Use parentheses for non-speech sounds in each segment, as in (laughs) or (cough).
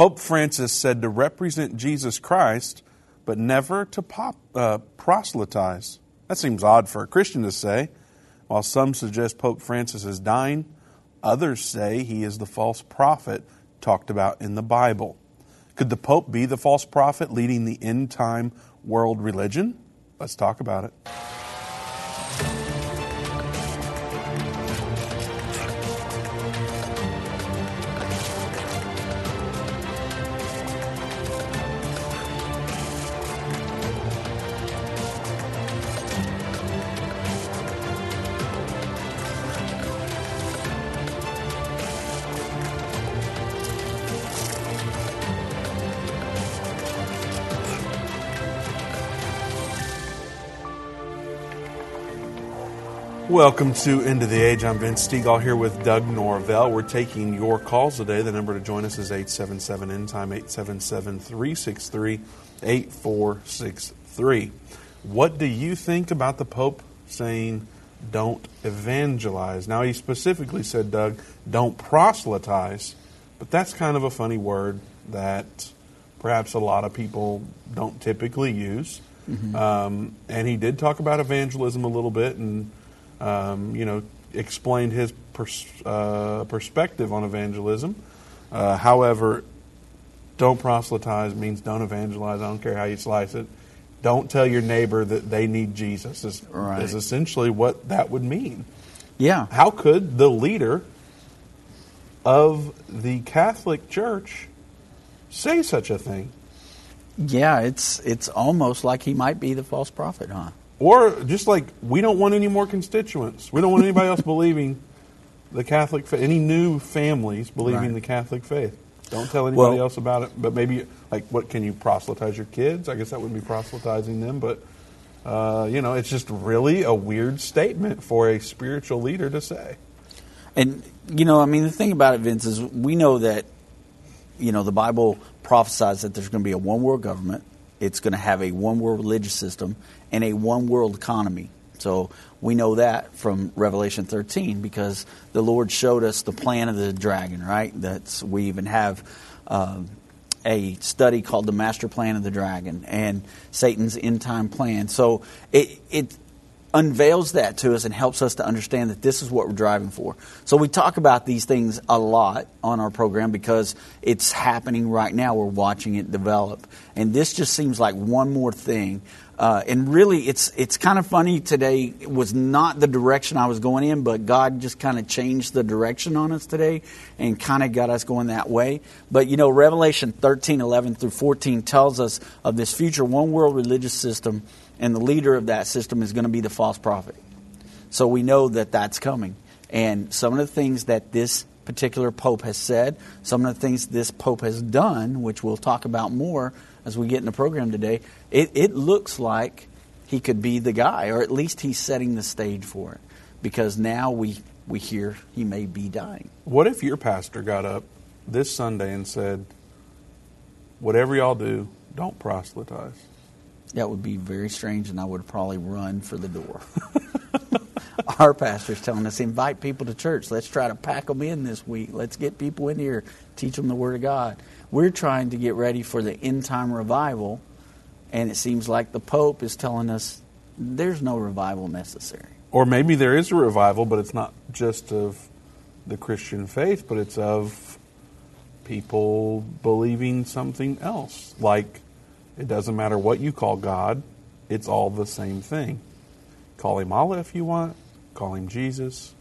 Pope Francis said to represent Jesus Christ, but never to pop, uh, proselytize. That seems odd for a Christian to say. While some suggest Pope Francis is dying, others say he is the false prophet talked about in the Bible. Could the Pope be the false prophet leading the end time world religion? Let's talk about it. Welcome to End of the Age. I'm Vince Stegall here with Doug Norvell. We're taking your calls today. The number to join us is 877 End Time, 877 363 8463. What do you think about the Pope saying, don't evangelize? Now, he specifically said, Doug, don't proselytize, but that's kind of a funny word that perhaps a lot of people don't typically use. Mm-hmm. Um, and he did talk about evangelism a little bit and um, you know, explained his pers- uh, perspective on evangelism. Uh, however, don't proselytize means don't evangelize. I don't care how you slice it. Don't tell your neighbor that they need Jesus. Is, right. is essentially what that would mean. Yeah. How could the leader of the Catholic Church say such a thing? Yeah, it's it's almost like he might be the false prophet, huh? Or just like we don't want any more constituents. We don't want anybody else (laughs) believing the Catholic faith. Any new families believing right. the Catholic faith. Don't tell anybody well, else about it. But maybe, like, what can you proselytize your kids? I guess that would be proselytizing them. But uh, you know, it's just really a weird statement for a spiritual leader to say. And you know, I mean, the thing about it, Vince, is we know that you know the Bible prophesies that there's going to be a one world government. It's going to have a one world religious system, and a one world economy. So we know that from Revelation 13 because the Lord showed us the plan of the dragon, right? That's we even have uh, a study called the Master Plan of the Dragon and Satan's end time plan. So it, it unveils that to us and helps us to understand that this is what we're driving for. So we talk about these things a lot on our program because it's happening right now. We're watching it develop. And this just seems like one more thing uh, and really, it's it's kind of funny today. It was not the direction I was going in, but God just kind of changed the direction on us today and kind of got us going that way. But you know, Revelation 13, 11 through 14 tells us of this future one world religious system, and the leader of that system is going to be the false prophet. So we know that that's coming. And some of the things that this particular pope has said, some of the things this pope has done, which we'll talk about more as we get in the program today, it, it looks like he could be the guy, or at least he's setting the stage for it. Because now we, we hear he may be dying. What if your pastor got up this Sunday and said, Whatever y'all do, don't proselytize? That would be very strange, and I would probably run for the door. (laughs) Our pastor's telling us invite people to church. Let's try to pack them in this week. Let's get people in here, teach them the Word of God. We're trying to get ready for the end time revival, and it seems like the Pope is telling us there's no revival necessary. Or maybe there is a revival, but it's not just of the Christian faith, but it's of people believing something else. Like, it doesn't matter what you call God, it's all the same thing. Call him Allah if you want, call him Jesus.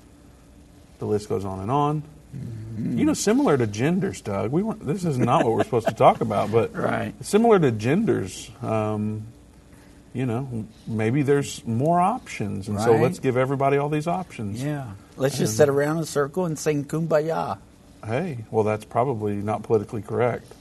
The list goes on and on. Mm-hmm. You know, similar to genders, Doug. We want, this is not what we're supposed to talk about, but (laughs) right. similar to genders. Um, you know, maybe there's more options, and right. so let's give everybody all these options. Yeah, let's and, just sit around in a circle and sing "Kumbaya." Hey, well, that's probably not politically correct.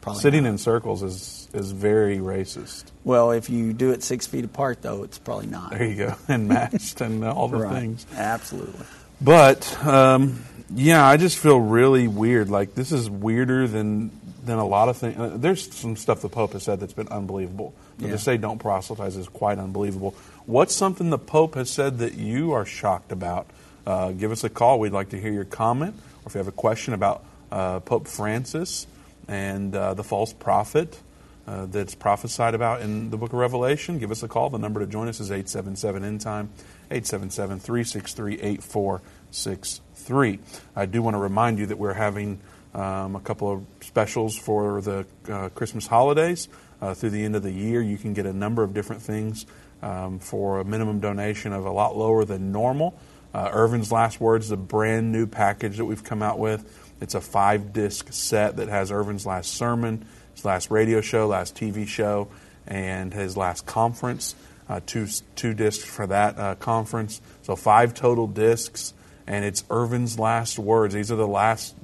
Probably Sitting not. in circles is is very racist. Well, if you do it six feet apart, though, it's probably not. There you go, (laughs) and matched and all the right. things. Absolutely. But um, yeah, I just feel really weird. Like this is weirder than than a lot of things. Uh, there's some stuff the Pope has said that's been unbelievable. But yeah. to say don't proselytize is quite unbelievable. What's something the Pope has said that you are shocked about? Uh, give us a call. We'd like to hear your comment. Or if you have a question about uh, Pope Francis, and uh, the false prophet uh, that's prophesied about in the book of Revelation, give us a call. The number to join us is 877 End Time, 877 363 8463. I do want to remind you that we're having um, a couple of specials for the uh, Christmas holidays. Uh, through the end of the year, you can get a number of different things um, for a minimum donation of a lot lower than normal. Uh, Irvin's Last Words is a brand new package that we've come out with. It's a five disc set that has Irvin's last sermon, his last radio show, last TV show, and his last conference. Uh, two two discs for that uh, conference. So five total discs, and it's Irvin's last words. These are the last,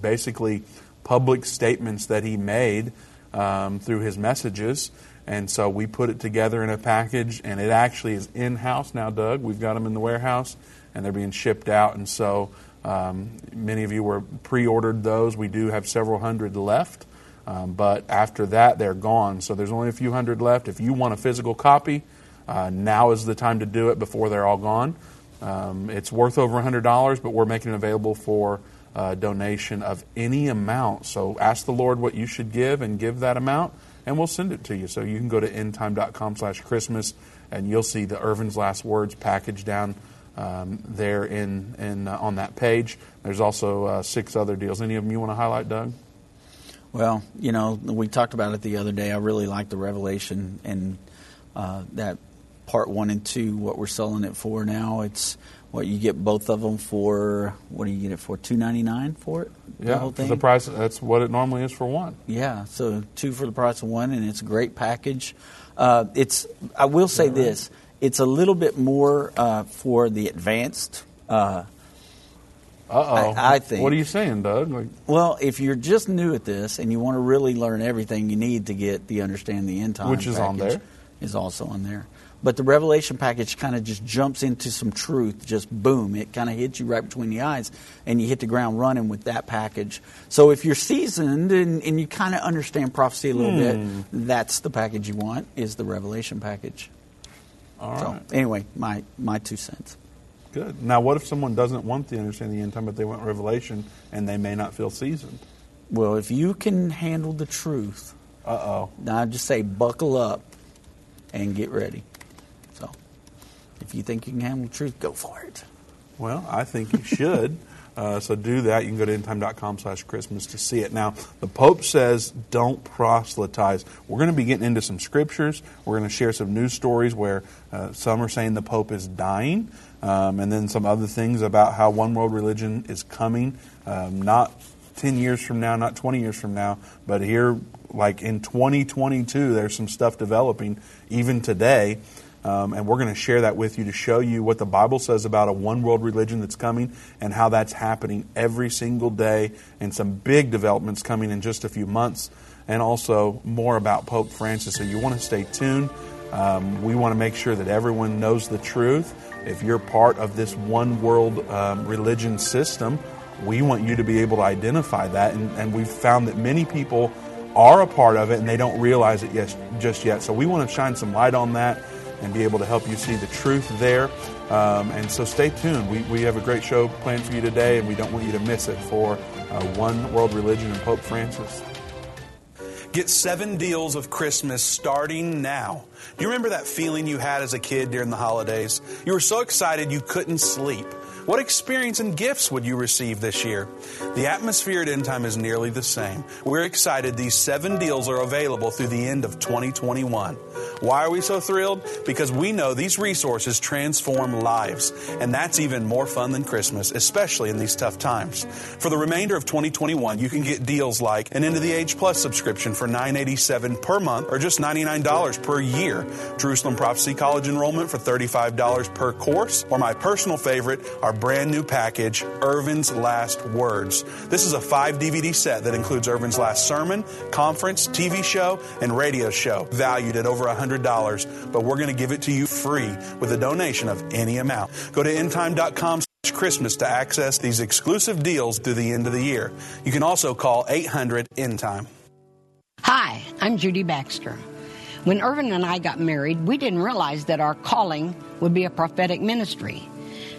basically, public statements that he made um, through his messages. And so we put it together in a package, and it actually is in house now, Doug. We've got them in the warehouse, and they're being shipped out. And so um, many of you were pre ordered those. We do have several hundred left, um, but after that, they're gone. So there's only a few hundred left. If you want a physical copy, uh, now is the time to do it before they're all gone. Um, it's worth over $100, but we're making it available for uh, donation of any amount. So ask the Lord what you should give and give that amount and we'll send it to you. So you can go to endtime.com slash Christmas, and you'll see the Irvin's Last Words package down um, there in, in uh, on that page. There's also uh, six other deals. Any of them you want to highlight, Doug? Well, you know, we talked about it the other day. I really like the Revelation and uh, that part one and two. What we're selling it for now, it's what you get both of them for. What do you get it for? Two ninety nine for it. The yeah, the price. That's what it normally is for one. Yeah, so two for the price of one, and it's a great package. Uh, it's. I will say this. It's a little bit more uh, for the advanced. Uh oh. I, I, think. What are you saying, Doug? Like, well, if you're just new at this and you want to really learn everything you need to get the understand the end time, which is on there, is also on there. But the Revelation package kind of just jumps into some truth, just boom. It kind of hits you right between the eyes, and you hit the ground running with that package. So if you're seasoned and, and you kind of understand prophecy a little hmm. bit, that's the package you want, is the Revelation package. All right. So, anyway, my, my two cents. Good. Now, what if someone doesn't want the understanding the end time, but they want Revelation, and they may not feel seasoned? Well, if you can handle the truth, uh oh. Now I just say buckle up and get ready. So, if you think you can handle the truth, go for it. Well, I think you should. (laughs) Uh, so do that. You can go to endtime.com slash Christmas to see it. Now, the Pope says don't proselytize. We're going to be getting into some scriptures. We're going to share some news stories where uh, some are saying the Pope is dying, um, and then some other things about how one world religion is coming, um, not 10 years from now, not 20 years from now, but here, like in 2022, there's some stuff developing even today. Um, and we're going to share that with you to show you what the Bible says about a one world religion that's coming and how that's happening every single day, and some big developments coming in just a few months, and also more about Pope Francis. So you want to stay tuned. Um, we want to make sure that everyone knows the truth. If you're part of this one world um, religion system, we want you to be able to identify that. And, and we've found that many people are a part of it and they don't realize it yet, just yet. So we want to shine some light on that and be able to help you see the truth there. Um, and so stay tuned. We, we have a great show planned for you today, and we don't want you to miss it for uh, One World Religion and Pope Francis. Get seven deals of Christmas starting now. Do you remember that feeling you had as a kid during the holidays? You were so excited you couldn't sleep. What experience and gifts would you receive this year? The atmosphere at End Time is nearly the same. We're excited these seven deals are available through the end of 2021. Why are we so thrilled? Because we know these resources transform lives, and that's even more fun than Christmas, especially in these tough times. For the remainder of 2021, you can get deals like an End of the Age Plus subscription for 987 per month or just $99 per year, Jerusalem Prophecy College enrollment for $35 per course, or my personal favorite, our brand new package, Irvin's Last Words. This is a five DVD set that includes Irvin's last sermon, conference, TV show, and radio show, valued at over $100, but we're going to give it to you free with a donation of any amount. Go to endtime.com Christmas to access these exclusive deals through the end of the year. You can also call 800 End Time. Hi, I'm Judy Baxter. When Irvin and I got married, we didn't realize that our calling would be a prophetic ministry.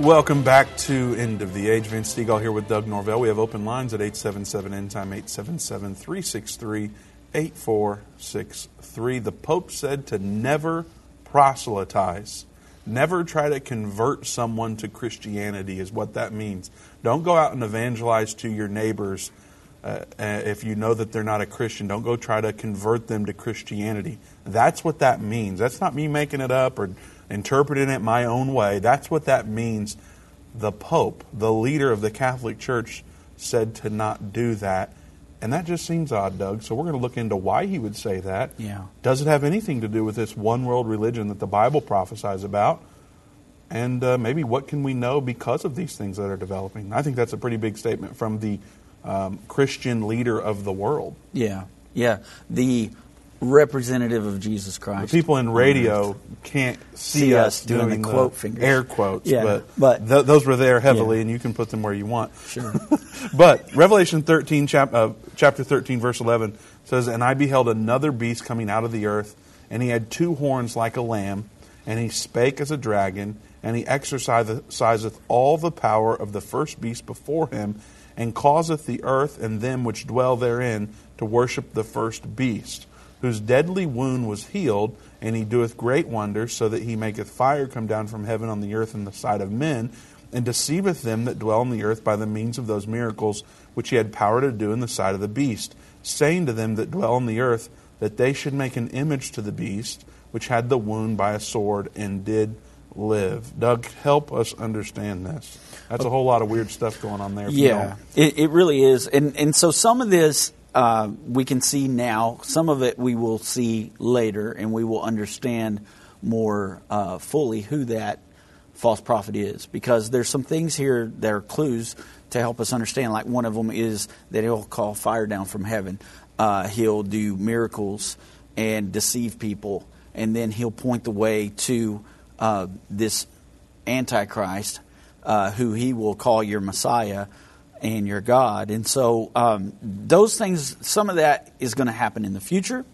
Welcome back to End of the Age. Vince Stegall here with Doug Norvell. We have open lines at 877 End Time, 877 363 8463. The Pope said to never proselytize. Never try to convert someone to Christianity, is what that means. Don't go out and evangelize to your neighbors uh, uh if you know that they're not a Christian. Don't go try to convert them to Christianity. That's what that means. That's not me making it up or interpreting it my own way. That's what that means. The Pope, the leader of the Catholic Church, said to not do that. And that just seems odd, Doug. So we're going to look into why he would say that. Yeah. Does it have anything to do with this one world religion that the Bible prophesies about? And uh, maybe what can we know because of these things that are developing? I think that's a pretty big statement from the um, Christian leader of the world. Yeah, yeah. The representative of Jesus Christ. The people in radio can't see, See us, us doing the quote fingers. air quotes, Yeah, but, but- th- those were there heavily, Yeah. and you can put them where you want. Sure. (laughs) but Revelation 13, chap- uh, chapter 13, verse 11 says, And I beheld another beast coming out of the earth, and he had two horns like a lamb, and he spake as a dragon, and he exerciseth all the power of the first beast before him, and causeth the earth and them which dwell therein to worship the first beast, whose deadly wound was healed, and he doeth great wonders, so that he maketh fire come down from heaven on the earth in the sight of men, and deceiveth them that dwell on the earth by the means of those miracles which he had power to do in the sight of the beast, saying to them that dwell on the earth that they should make an image to the beast, which had the wound by a sword and did live. Doug, help us understand this. That's a whole lot of weird stuff going on there. Yeah, it, it really is, and and so some of this uh, we can see now. Some of it we will see later, and we will understand more uh, fully who that false prophet is, because there's some things here that are clues to help us understand. Like one of them is that he'll call fire down from heaven. Uh, he'll do miracles and deceive people, and then he'll point the way to uh, this Antichrist, uh, who he will call your Messiah and your God. And so, um, those things, some of that is going to happen in the future,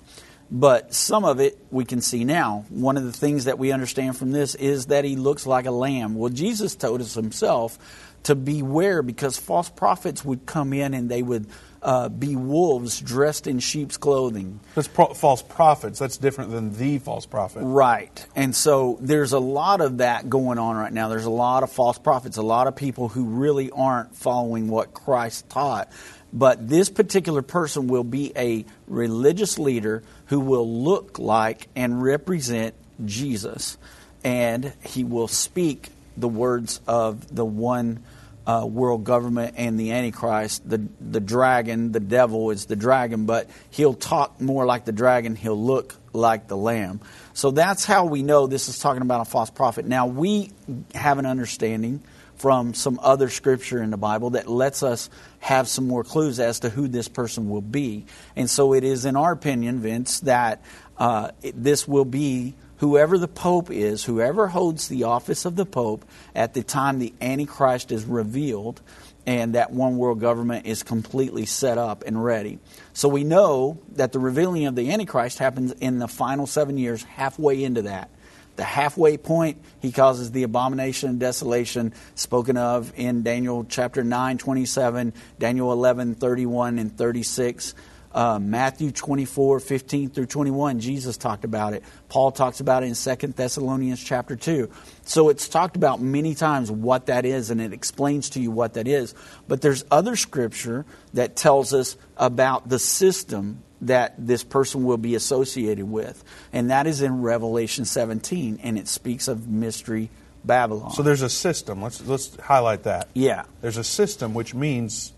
but some of it we can see now. One of the things that we understand from this is that he looks like a lamb. Well, Jesus told us himself to beware because false prophets would come in and they would uh, be wolves dressed in sheep's clothing. That's pro- false prophets. That's different than the false prophet. Right. And so there's a lot of that going on right now. There's a lot of false prophets, a lot of people who really aren't following what Christ taught. But this particular person will be a religious leader who will look like and represent Jesus. And he will speak the words of the one uh, world government and the Antichrist. The, the dragon, the devil is the dragon, but he'll talk more like the dragon, he'll look like the lamb. So that's how we know this is talking about a false prophet. Now, we have an understanding from some other scripture in the Bible that lets us have some more clues as to who this person will be. And so it is, in our opinion, Vince, that uh, this will be whoever the Pope is, whoever holds the office of the Pope at the time the Antichrist is revealed and that one world government is completely set up and ready. So we know that the revealing of the Antichrist happens in the final seven years, halfway into that. The halfway point, he causes the abomination and desolation spoken of in Daniel chapter 9, 27, Daniel 11, 31, and 36. Uh, Matthew 24, 15 through 21, Jesus talked about it. Paul talks about it in 2 Thessalonians chapter 2. So it's talked about many times what that is, and it explains to you what that is. But there's other scripture that tells us about the system that this person will be associated with. And that is in Revelation 17, and it speaks of mystery Babylon. So there's a system. Let's let's highlight that. Yeah. There's a system, which means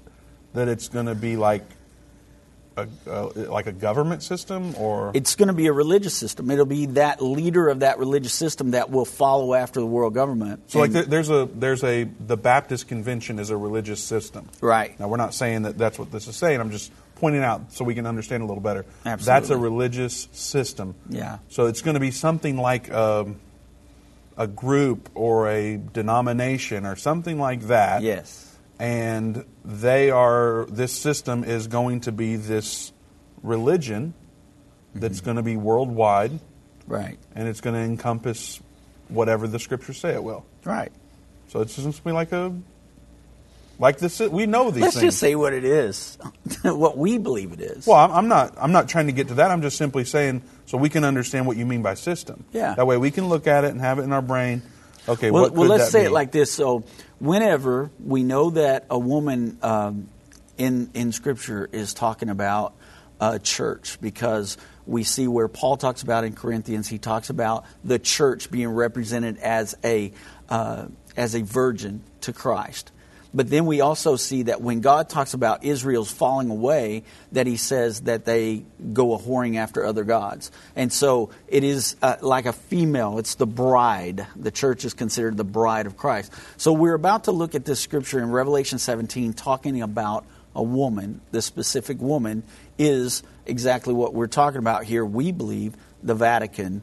that it's going to be like a, uh, like a government system, or It's going to be a religious system. It'll be that leader of that religious system that will follow after the world government. so like And- there's a there's a the Baptist convention is a religious system. Right. Now we're not saying that that's what this is saying. I'm just pointing out so we can understand a little better. Absolutely. That's a religious system. Yeah. So it's going to be something like um, a group or a denomination or something like that. Yes. And they are this system is going to be this religion that's Mm-hmm. going to be worldwide Right. and it's going to encompass whatever the scriptures say it will Right. so it's just going to be like a like this we know these Let's things just say what it is, (laughs) what we believe it is. well I'm, I'm not i'm not trying to get to that i'm just simply saying so we can understand what you mean by system Yeah. that way we can look at it and have it in our brain okay well, what well let's say be? it like this. So, whenever we know that a woman um, in in Scripture is talking about a church, because we see where Paul talks about in Corinthians, he talks about the church being represented as a uh, as a virgin to Christ. But then we also see that when God talks about Israel's falling away, that He says that they go a whoring after other gods. And so it is uh, like a female, it's the bride. The church is considered the bride of Christ. So we're about to look at this scripture in Revelation 17 talking about a woman. The specific woman is exactly what we're talking about here. We believe the Vatican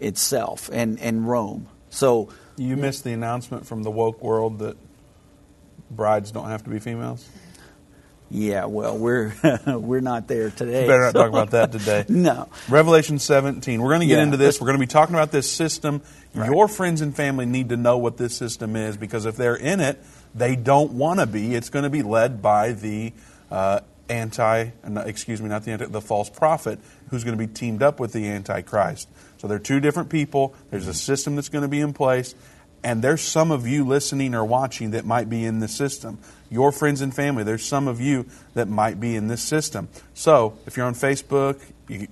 itself and, and Rome. So you missed the announcement from the woke world that brides don't have to be females Yeah, well, we're (laughs) we're not there today. better not so- talk about that today. (laughs) No. Revelation 17. We're going to get Yeah, into this. We're going to be talking about this system. Right. Your friends and family need to know what this system is because if they're in it, they don't want to be. It's going to be led by the uh, anti, excuse me, not the anti, the false prophet who's going to be teamed up with the antichrist. So they're two different people. There's a system that's going to be in place. And there's some of you listening or watching that might be in the system. Your friends and family, there's some of you that might be in this system. So if you're on Facebook,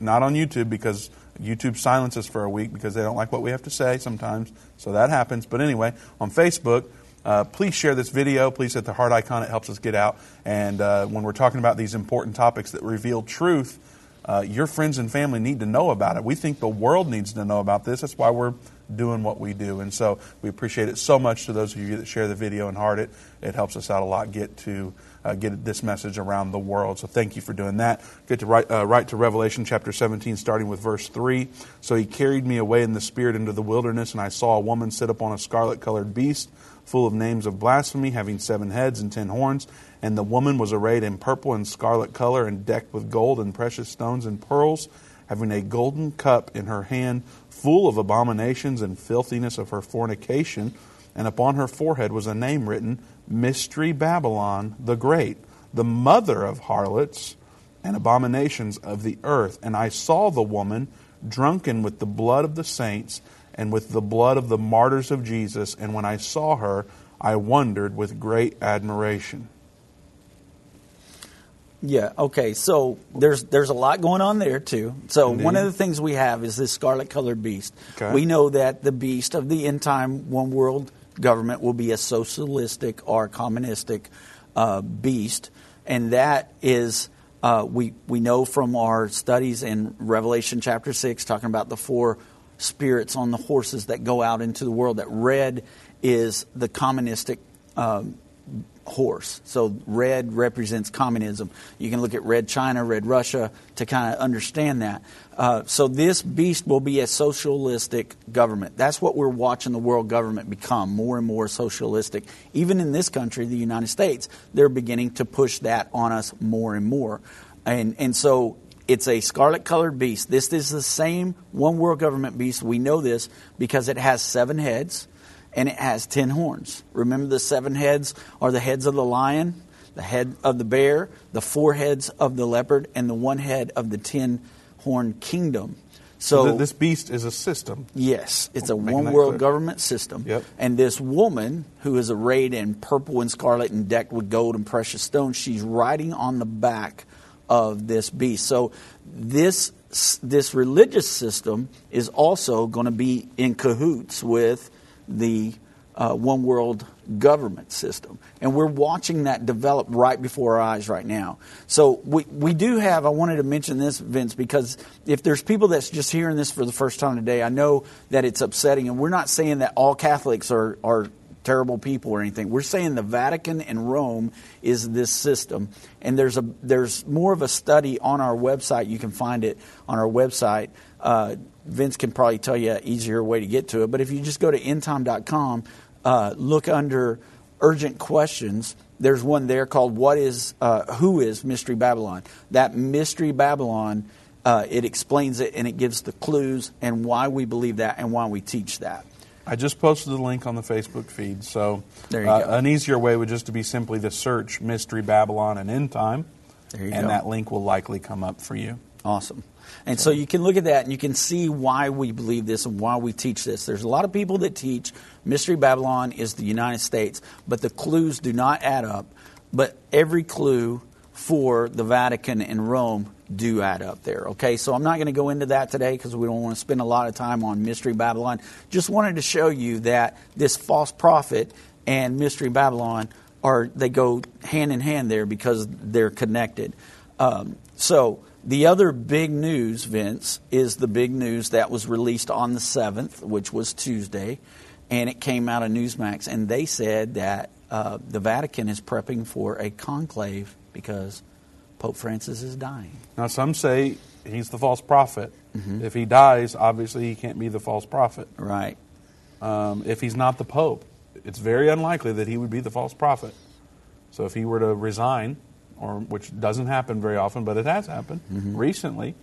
not on YouTube because YouTube silences for a week because they don't like what we have to say sometimes. So that happens. But anyway, on Facebook, uh, please share this video. Please hit the heart icon. It helps us get out. And uh, when we're talking about these important topics that reveal truth, uh, your friends and family need to know about it. We think the world needs to know about this. That's why we're doing what we do. And so we appreciate it so much to those of you that share the video and heart it. It helps us out a lot get to uh, get this message around the world. So thank you for doing that. Get to right, uh, to Revelation chapter 17, starting with verse 3. So he carried me away in the spirit into the wilderness, and I saw a woman sit upon a scarlet colored beast full of names of blasphemy, having seven heads and ten horns. And the woman was arrayed in purple and scarlet color, and decked with gold and precious stones and pearls, having a golden cup in her hand, full of abominations and filthiness of her fornication. And upon her forehead was a name written Mystery Babylon the Great, the mother of harlots and abominations of the earth. And I saw the woman drunken with the blood of the saints and with the blood of the martyrs of Jesus. And when I saw her, I wondered with great admiration. Yeah. Okay. So there's there's a lot going on there too. So Indeed. one of the things we have is this scarlet colored beast. Okay. We know that the beast of the end time one world government will be a socialistic or communistic uh, beast, and that is. Uh, we we know from our studies in Revelation chapter six, talking about the four spirits on the horses that go out into the world. That red is the communistic um, horse. So red represents communism. You can look at red China, red Russia to kind of understand that. Uh, so this beast will be a socialistic government. That's what we're watching the world government become more and more socialistic. Even in this country, the United States, they're beginning to push that on us more and more. And and so it's a scarlet colored beast. This is the same one world government beast. We know this because it has seven heads and it has ten horns. Remember, the seven heads are the heads of the lion. the head of the bear, the four heads of the leopard, and the one head of the ten horned kingdom. So Th- this beast is a system. Yes, it's a one world government system. Yep. And this woman who is arrayed in purple and scarlet and decked with gold and precious stones, she's riding on the back of this beast. So this this religious system is also going to be in cahoots with the uh, one world government system. And we're watching that develop right before our eyes right now. So we, we do have, I wanted to mention this, Vince, because if there's people that's just hearing this for the first time today, I know that it's upsetting. And we're not saying that all Catholics are, are terrible people or anything. We're saying the Vatican and Rome is this system. And there's, a, there's more of a study on our website. You can find it on our website. Uh, Vince can probably tell you an easier way to get to it. But if you just go to endtime.com, uh, look under urgent questions. There's one there called "What is uh, Who is Mystery Babylon?" That Mystery Babylon, uh, it explains it and it gives the clues and why we believe that and why we teach that. I just posted the link on the Facebook feed. So uh, an easier way would just to be simply to search Mystery Babylon and End Time, There you and go. that link will likely come up for you. Awesome. And so you can look at that and you can see why we believe this and why we teach this. There's a lot of people that teach Mystery Babylon is the United States, but the clues do not add up. But every clue for the Vatican and Rome do add up there. Okay, so I'm not going to go into that today because we don't want to spend a lot of time on Mystery Babylon. Just wanted to show you that this false prophet and Mystery Babylon are they go hand in hand there because they're connected. Um, so the other big news, Vince, is the big news that was released on the 7th, which was Tuesday, and it came out of Newsmax, and they said that uh, the Vatican is prepping for a conclave because Pope Francis is dying. Now, some say he's the false prophet. Mm-hmm. If he dies, obviously he can't be the false prophet. Right. Um, if he's not the pope, it's very unlikely that he would be the false prophet. So if he were to resign, or which doesn't happen very often, but it has happened recently,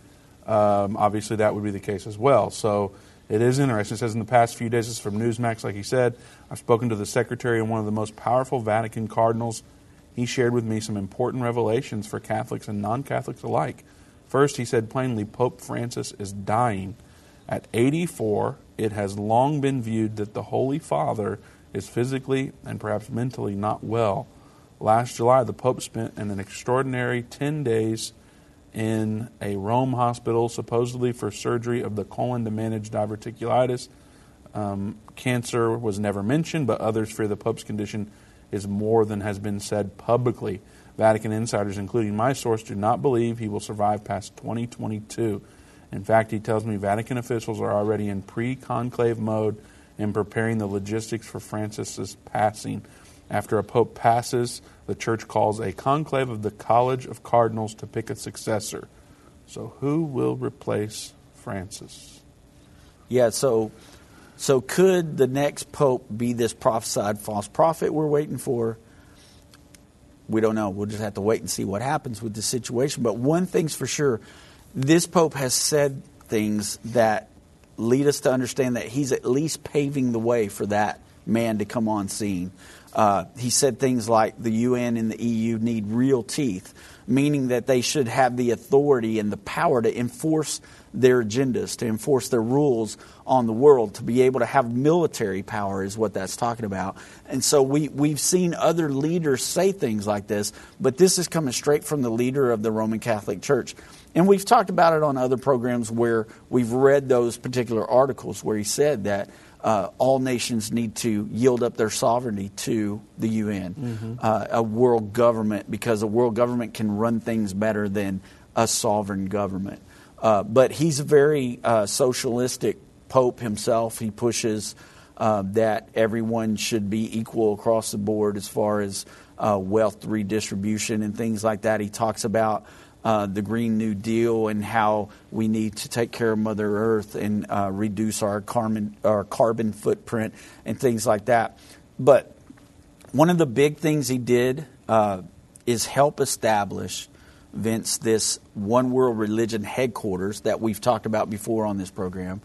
um, obviously that would be the case as well. So it is interesting. It says in the past few days, this is from Newsmax, like he said, I've spoken to the secretary and one of the most powerful Vatican cardinals. He shared with me some important revelations for Catholics and non Catholics alike. First, he said plainly, Pope Francis is dying. At 84, it has long been viewed that the Holy Father is physically and perhaps mentally not well. Last July, the Pope spent an extraordinary 10 days in a Rome hospital, supposedly for surgery of the colon to manage diverticulitis. Um, cancer was never mentioned, but others fear the Pope's condition is more than has been said publicly. Vatican insiders, including my source, do not believe he will survive past 2022. In fact, he tells me Vatican officials are already in pre conclave mode and preparing the logistics for Francis's passing. After a pope passes, the church calls a conclave of the College of Cardinals to pick a successor. So, who will replace Francis? Yeah, so so could the next pope be this prophesied false prophet we're waiting for? We don't know. We'll just have to wait and see what happens with the situation. But one thing's for sure, this pope has said things that lead us to understand that he's at least paving the way for that man to come on scene. Uh, he said things like the UN and the EU need real teeth, meaning that they should have the authority and the power to enforce their agendas, to enforce their rules on the world, to be able to have military power, is what that's talking about. And so we, we've seen other leaders say things like this, but this is coming straight from the leader of the Roman Catholic Church. And we've talked about it on other programs where we've read those particular articles where he said that uh, all nations need to yield up their sovereignty to the UN, uh, a world government, because a world government can run things better than a sovereign government. Uh, but he's a very uh, socialistic pope himself. He pushes uh, that everyone should be equal across the board as far as uh, wealth redistribution and things like that. He talks about uh, the Green New Deal and how we need to take care of Mother Earth and uh, reduce our carbon, our carbon footprint and things like that. But one of the big things he did uh, is help establish, Vince, this one world religion headquarters that we've talked about before on this program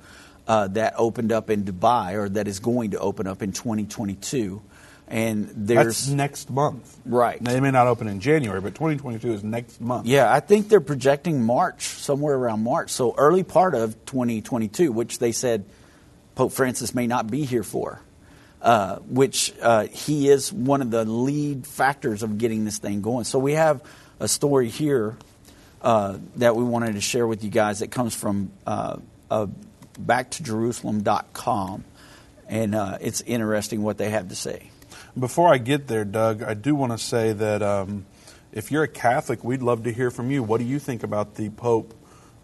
uh, that opened up in Dubai or that is going to open up in 2022. And there's That's next month. Right. They may not open in January, but 2022 is next month. Yeah, I think they're projecting March, somewhere around March. So early part of 2022, which they said Pope Francis may not be here for, uh, which uh, he is one of the lead factors of getting this thing going. So we have a story here uh, that we wanted to share with you guys that comes from uh, uh, backtojerusalem.com. And uh, it's interesting what they have to say. Before I get there, Doug, I do want to say that um, if you're a Catholic, we'd love to hear from you. What do you think about the Pope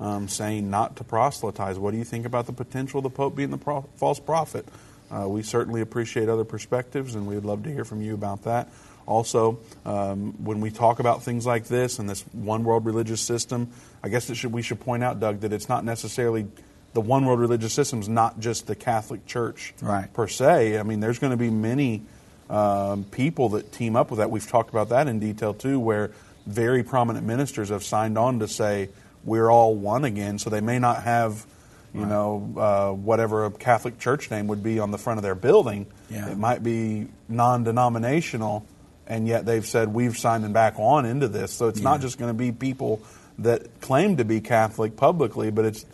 um, saying not to proselytize? What do you think about the potential of the Pope being the pro- false prophet? Uh, we certainly appreciate other perspectives, and we'd love to hear from you about that. Also, um, when we talk about things like this and this one world religious system, I guess should, we should point out, Doug, that it's not necessarily the one world religious system is not just the Catholic Church Right. per se. I mean, there's going to be many um, people that team up with that. We've talked about that in detail too, where very prominent ministers have signed on to say we're all one again. So they may not have, you know, uh, whatever a Catholic church name would be on the front of their building. Yeah. It might be non-denominational, and yet they've said we've signed back on into this. So it's not just going to be people that claim to be Catholic publicly, but it's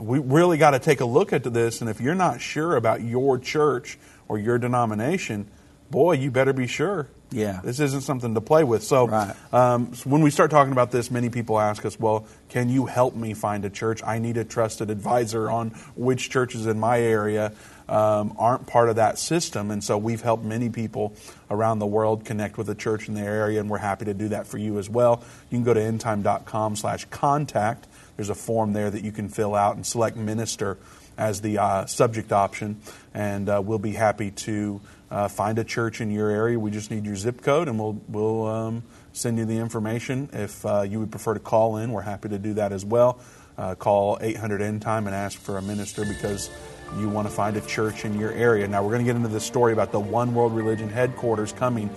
we really got to take a look at this. And if you're not sure about your church or your denomination, boy, you better be sure. Yeah. This isn't something to play with. So, Right. um, so when we start talking about this, many people ask us, well, can you help me find a church? I need a trusted advisor on which churches in my area um, aren't part of that system. And so we've helped many people around the world connect with a church in their area, and we're happy to do that for you as well. You can go to endtime.com slash contact. There's a form there that you can fill out and select minister as the uh, subject option, and uh, we'll be happy to uh, find a church in your area. We just need your zip code, and we'll we'll um, send you the information. If uh, you would prefer to call in, we're happy to do that as well. Uh, call 800 End Time and ask for a minister because you want to find a church in your area. Now we're going to get into the story about the One World Religion headquarters coming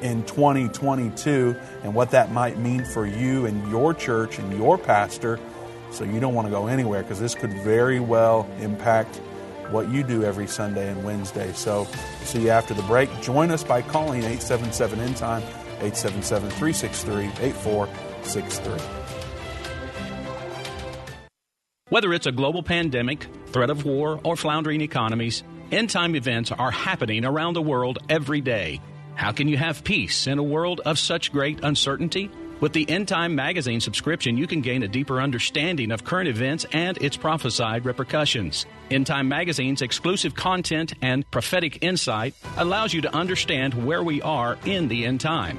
in 2022 and what that might mean for you and your church and your pastor. So you don't want to go anywhere because this could very well impact what you do every Sunday and Wednesday. So see you after the break. Join us by calling 877 End Time, 877 363 8463. Whether it's a global pandemic, threat of war, or floundering economies, end time events are happening around the world every day. How can you have peace in a world of such great uncertainty? With the End Time magazine subscription, you can gain a deeper understanding of current events and its prophesied repercussions. End Time magazine's exclusive content and prophetic insight allows you to understand where we are in the end time.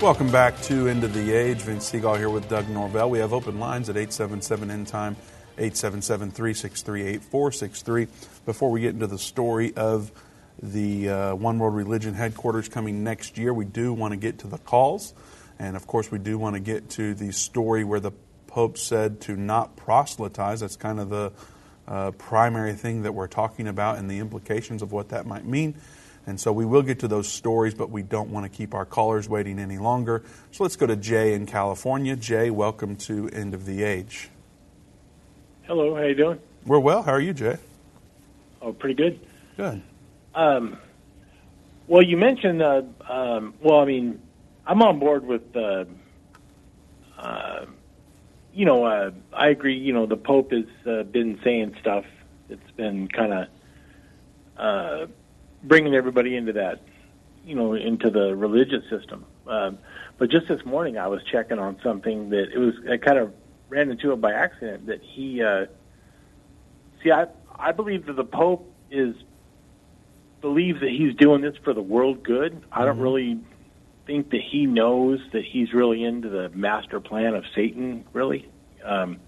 Welcome back to End of the Age. Vince Stegall here with Doug Norvell. We have open lines at 877 End Time, 877 363 8463. Before we get into the story of the uh, One World Religion headquarters coming next year, we do want to get to the calls. And of course, we do want to get to the story where the Pope said to not proselytize. That's kind of the uh, primary thing that we're talking about and the implications of what that might mean. And so we will get to those stories, but we don't want to keep our callers waiting any longer. So let's go to Jay in California. Jay, welcome to End of the Age. Hello, how you doing? We're well. How are you, Jay? Oh, pretty good. Good. Um, well, you mentioned, uh, um, well, I mean, I'm on board with, uh, uh, you know, uh, I agree. You know, the Pope has uh, been saying stuff. It's been kind of uh, bringing everybody into that, you know, into the religious system. Um, but just this morning, I was checking on something that it was. I kind of ran into it by accident. That he, uh, see, I I believe that the Pope is believes that he's doing this for the world good. I don't really think that he knows that he's really into the master plan of Satan, really. Um,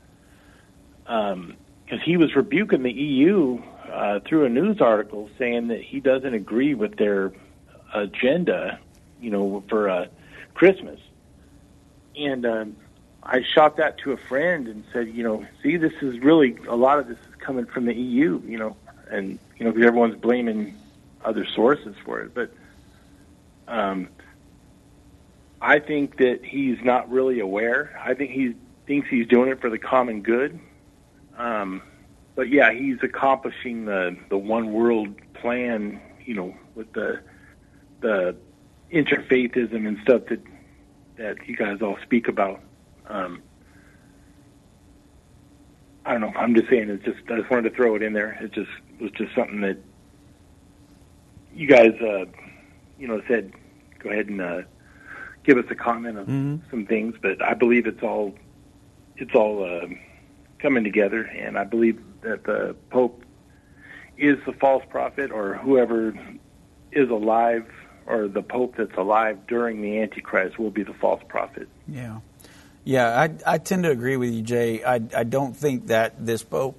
um, because he was rebuking the EU uh, through a news article saying that he doesn't agree with their agenda, you know, for uh, Christmas. And um, I shot that to a friend and said, you know, see, this is really a lot of this is coming from the EU, you know, and you know, because everyone's blaming other sources for it, but um, I think that he's not really aware. I think he thinks he's doing it for the common good. Um, but yeah, he's accomplishing the the one world plan, you know, with the the interfaithism and stuff that that you guys all speak about. Um, I don't know. I'm just saying. It's just I just wanted to throw it in there. It just was just something that you guys, uh, you know, said go ahead and uh, give us a comment on some things. But I believe it's all it's all uh, coming together, and I believe that the Pope is the false prophet, or whoever is alive, or the Pope that's alive during the Antichrist will be the false prophet. Yeah. Yeah, I, I tend to agree with you, Jay. I, I don't think that this Pope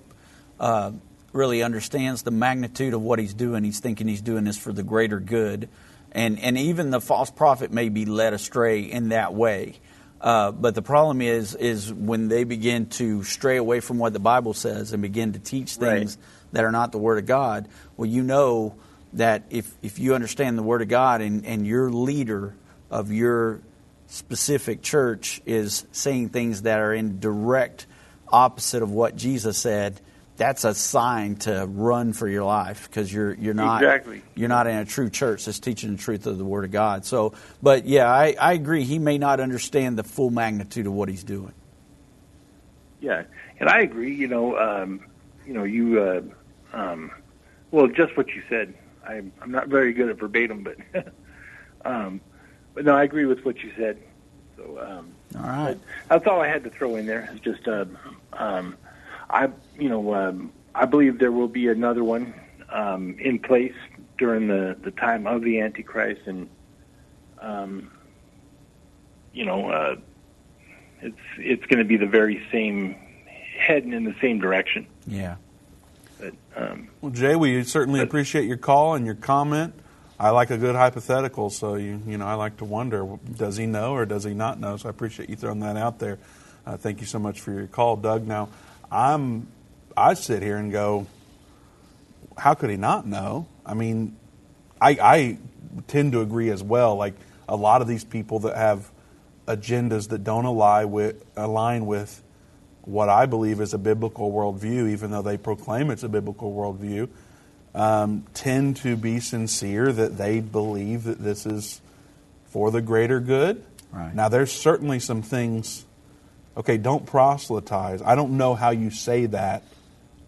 uh, really understands the magnitude of what he's doing. He's thinking he's doing this for the greater good. And, and even the false prophet may be led astray in that way. Uh, but the problem is, is when they begin to stray away from what the Bible says and begin to teach things that are not the Word of God, well, you know that if, if you understand the Word of God and, and your leader of your specific church is saying things that are in direct opposite of what Jesus said, that's a sign to run for your life because you're you're not Exactly. you're not in a true church that's teaching the truth of the Word of God. So, but yeah, I, I agree. He may not understand the full magnitude of what he's doing. Yeah, and I agree. You know, um, you know, you, uh, um, well, just what you said. I'm, I'm not very good at verbatim, but, (laughs) um, but no, I agree with what you said. So, um, All right. that's all I had to throw in there. It's just, uh, um, I, you know, um, I believe there will be another one um, in place during the the time of the Antichrist, and, um, you know, uh, it's it's going to be the very same heading in the same direction. Yeah. But um, Well, Jay, we certainly appreciate your call and your comment. I like a good hypothetical, so you you know I like to wonder does he know or does he not know? So I appreciate you throwing that out there. Uh, thank you so much for your call, Doug. Now, I'm I sit here and go, how could he not know? I mean, I, I tend to agree as well. Like a lot of these people that have agendas that don't align with align with what I believe is a biblical worldview, even though they proclaim it's a biblical worldview, um, tend to be sincere that they believe that this is for the greater good. Right. Now, there's certainly some things. Okay, don't proselytize. I don't know how you say that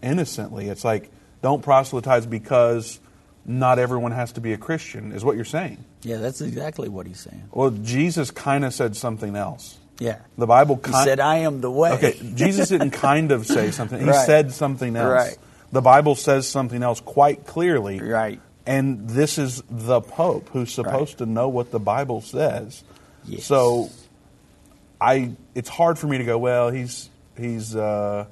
innocently. It's like don't proselytize because not everyone has to be a Christian. Is what you're saying? Yeah, that's exactly what he's saying. Well, Jesus kind of said something else. Yeah. The Bible kind said, I am the way. Okay, Jesus didn't (laughs) kind of say something. He Right. said something else. Right. The Bible says something else quite clearly. Right. And this is the Pope who's supposed to know what the Bible says. Yes. So I it's hard for me to go, well, he's he's uh,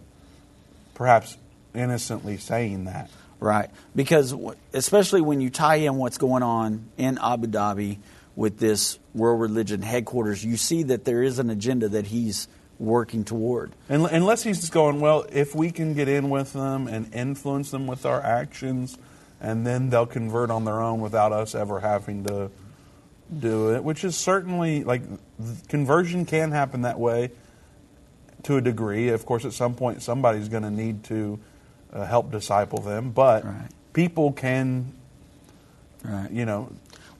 perhaps innocently saying that. Right. Because w- especially when you tie in what's going on in Abu Dhabi with this world religion headquarters, you see that there is an agenda that he's working toward. Un- Unless he's just going, well, if we can get in with them and influence them with our actions and then they'll convert on their own without us ever having to do it, which is certainly like conversion can happen that way to a degree. Of course, at some point, somebody's going to need to uh, help disciple them, but Right. people can, Right. you know,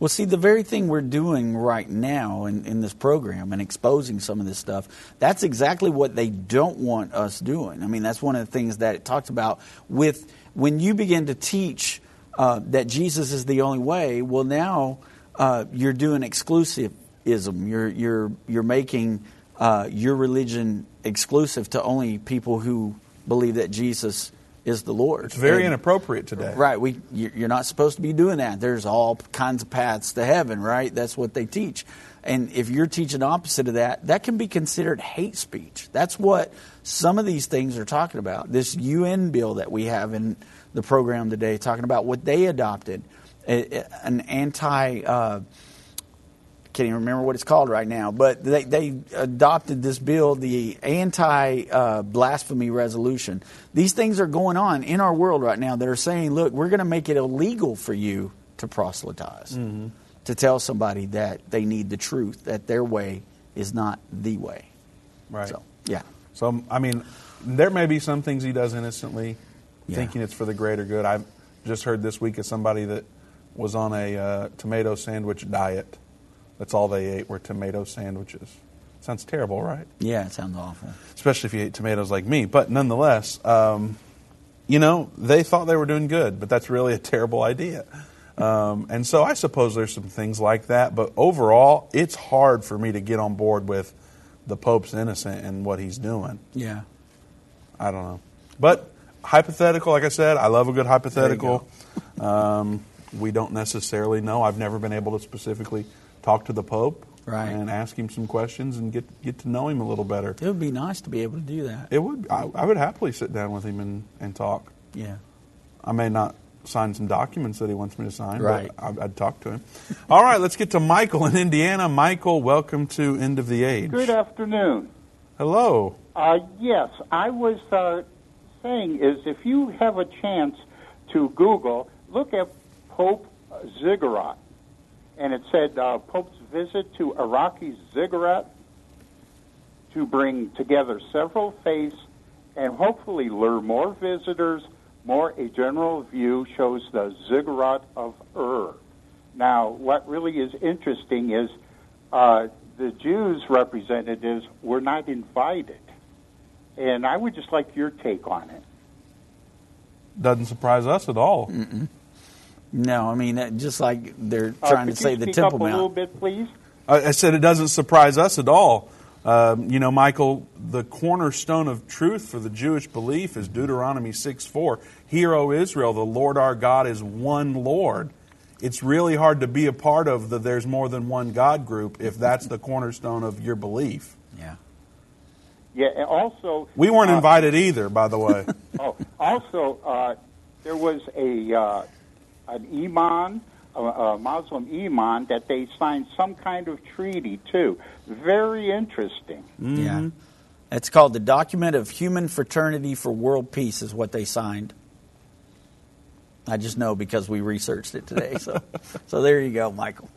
Well, see, the very thing we're doing right now in, in this program and exposing some of this stuff, that's exactly what they don't want us doing. I mean, that's one of the things that it talks about with when you begin to teach uh, that Jesus is the only way, well, now uh, you're doing exclusivism. You're, you're, you're making uh, your religion exclusive to only people who believe that Jesus is the Lord. it's very And- inappropriate today. Right. We you- you're not supposed to be doing that. There's all kinds of paths to heaven, right? That's what they teach. And if you're teaching opposite of that, that can be considered hate speech. That's what some of these things are talking about. This UN bill that we have in the program today, talking about what they adopted, an anti. Uh, can't even remember what it's called right now, but they, they adopted this bill, the anti uh, blasphemy resolution. These things are going on in our world right now that are saying, look, we're going to make it illegal for you to proselytize, to tell somebody that they need the truth, that their way is not the way. Right. So, yeah. So, I mean, there may be some things he does innocently, Yeah. thinking it's for the greater good. I've just heard this week of somebody that was on a uh, tomato sandwich diet. That's all they ate were tomato sandwiches. Sounds terrible, right? Yeah, it sounds awful. Especially if you ate tomatoes like me. But nonetheless, um, you know, they thought they were doing good, but that's really a terrible idea. Um, and so I suppose there's some things like that. But overall, it's hard for me to get on board with the Pope's innocent and what he's doing. Yeah. I don't know. But hypothetical, like I said, I love a good hypothetical. um, we don't necessarily know. I've never been able to specifically talk to the Pope Right. and ask him some questions and get get to know him a little better. It would be nice to be able to do that. It would. I, I would happily sit down with him and, and talk. Yeah. I may not sign some documents that he wants me to sign, Right. but I'd, I'd talk to him. All right, let's get to Michael in Indiana. Michael, welcome to End of the Age. Good afternoon. Hello. Uh, yes, I was uh, saying is if you have a chance to Google, look at Pope Ziggurat, and it said uh, Pope's visit to Iraqi Ziggurat to bring together several faiths and hopefully lure more visitors. More a general view shows the Ziggurat of Ur. Now, what really is interesting is uh, the Jews representatives were not invited. And I would just like your take on it. Doesn't surprise us at all. No, I mean, just like they're Uh, trying to say the Temple up a Mount. little bit, please? I I said it doesn't surprise us at all. Um, you know, Michael, the cornerstone of truth for the Jewish belief is Deuteronomy 6 4. Hear, O Israel, the Lord our God is one Lord. It's really hard to be a part of the there's more than one God group if that's the cornerstone of your belief. Yeah. Yeah. And also, We weren't uh, invited either, by the way. (laughs) Oh, also, uh, there was a uh, an imam, a, a Muslim imam, that they signed some kind of treaty too. Very interesting. Yeah. It's called the Document of Human Fraternity for World Peace, is what they signed. I just know because we researched it today. So, (laughs) so there you go, Michael.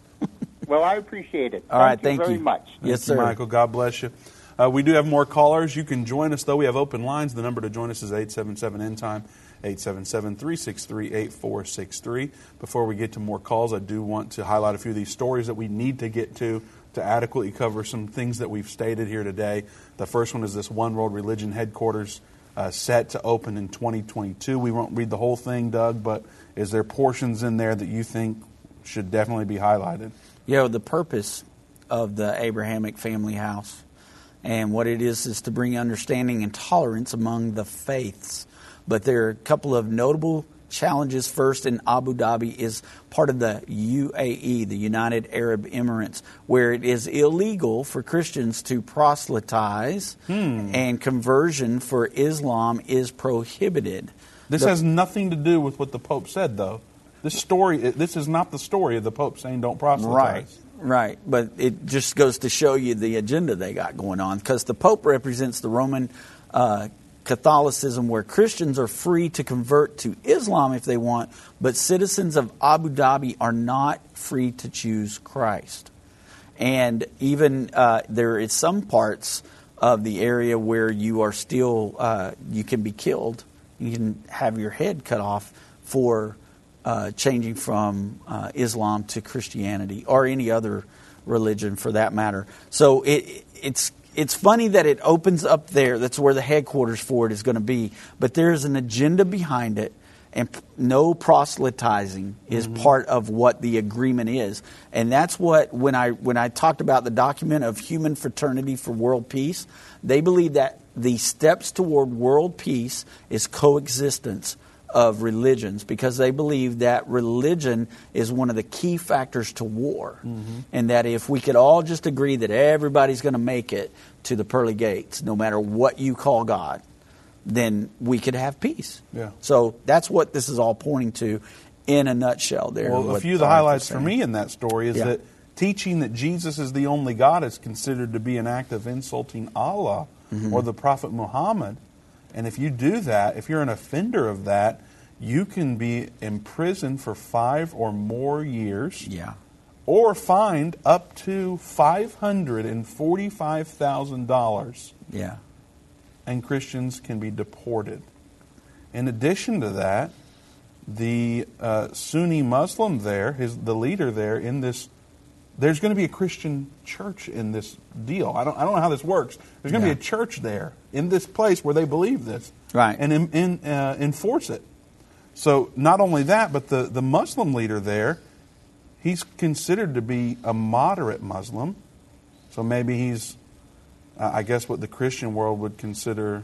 Well, I appreciate it. All right, you thank you very you. much. Yes, Thank you, sir. Michael. God bless you. Uh, we do have more callers. You can join us, though. We have open lines. The number to join us is 877 End Time, 877 363 8463. Before we get to more calls, I do want to highlight a few of these stories that we need to get to to adequately cover some things that we've stated here today. The first one is this One World Religion headquarters uh, set to open in 2022. We won't read the whole thing, Doug, but is there portions in there that you think should definitely be highlighted? Know, the purpose of the Abrahamic family house and what it is is to bring understanding and tolerance among the faiths. But there are a couple of notable challenges. First, in Abu Dhabi is part of the UAE, the United Arab Emirates, where it is illegal for Christians to proselytize and conversion for Islam is prohibited. This The- has nothing to do with what the Pope said, though. This story, this is not the story of the Pope saying don't proselytize. Right, right. But it just goes to show you the agenda they got going on because the Pope represents the Roman uh, Catholicism where Christians are free to convert to Islam if they want, but citizens of Abu Dhabi are not free to choose Christ. And even uh, there is some parts of the area where you are still, uh, you can be killed. You can have your head cut off for uh, changing from uh, Islam to Christianity or any other religion for that matter. So it, it's it's funny that it opens up there. That's where the headquarters for it is going to be. But there's an agenda behind it, and no proselytizing is mm-hmm. part of what the agreement is. And that's what when I when I talked about the document of human fraternity for world peace, they believe that the steps toward world peace is coexistence of religions because they believe that religion is one of the key factors to war. Mm-hmm. And that if we could all just agree that everybody's going to make it to the pearly gates, no matter what you call God, then we could have peace. Yeah. So that's what this is all pointing to in a nutshell there. Well, a few of the highlights for me in that story is yeah. that teaching that Jesus is the only God is considered to be an act of insulting Allah mm-hmm. or the Prophet Muhammad and if you do that, if you're an offender of that, you can be imprisoned for five or more years. Yeah. Or fined up to $545,000. Yeah. And Christians can be deported. In addition to that, the uh, Sunni Muslim there, his, the leader there in this there's going to be a Christian church in this deal. I don't, I don't know how this works. There's going to yeah. be a church there in this place where they believe this, right? And in, in, uh, enforce it. So not only that, but the, the Muslim leader there, he's considered to be a moderate Muslim. So maybe he's, uh, I guess, what the Christian world would consider.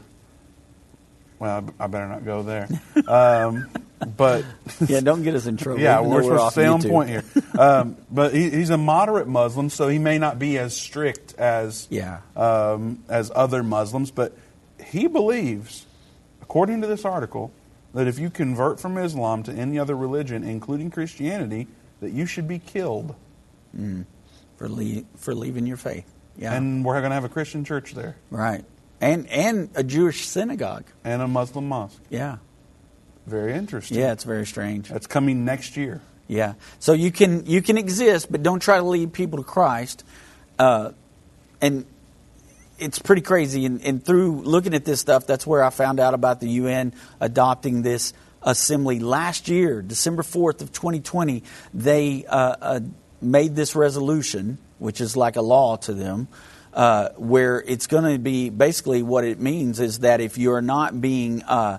Well, I better not go there. (laughs) Um, but (laughs) yeah, don't get us in trouble. Yeah, we're, supposed to stay on point here. Um, (laughs) but he, he's a moderate Muslim, so he may not be as strict as yeah. um, as other Muslims. But he believes, according to this article, that if you convert from Islam to any other religion, including Christianity, that you should be killed mm. for le- for leaving your faith. Yeah, and we're going to have a Christian church there, right? And and a Jewish synagogue and a Muslim mosque. Yeah. Very interesting. Yeah, it's very strange. That's coming next year. Yeah. So you can you can exist, but don't try to lead people to Christ. Uh, and it's pretty crazy. And, and, through looking at this stuff, that's where I found out about the UN adopting this assembly last year, December fourth of 2020. They uh, uh, made this resolution, which is like a law to them. Uh, where it's going to be basically what it means is that if you're not being uh,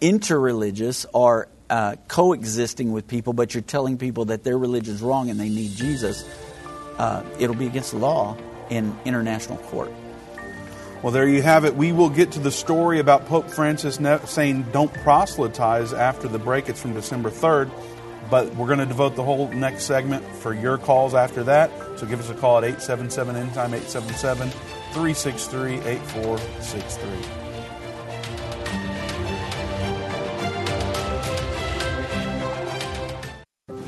interreligious or uh, coexisting with people, but you're telling people that their religion is wrong and they need Jesus, uh, it'll be against the law in international court. Well, there you have it. We will get to the story about Pope Francis saying don't proselytize after the break. It's from December 3rd. But we're going to devote the whole next segment for your calls after that. So give us a call at 877 End Time, 877 363 8463.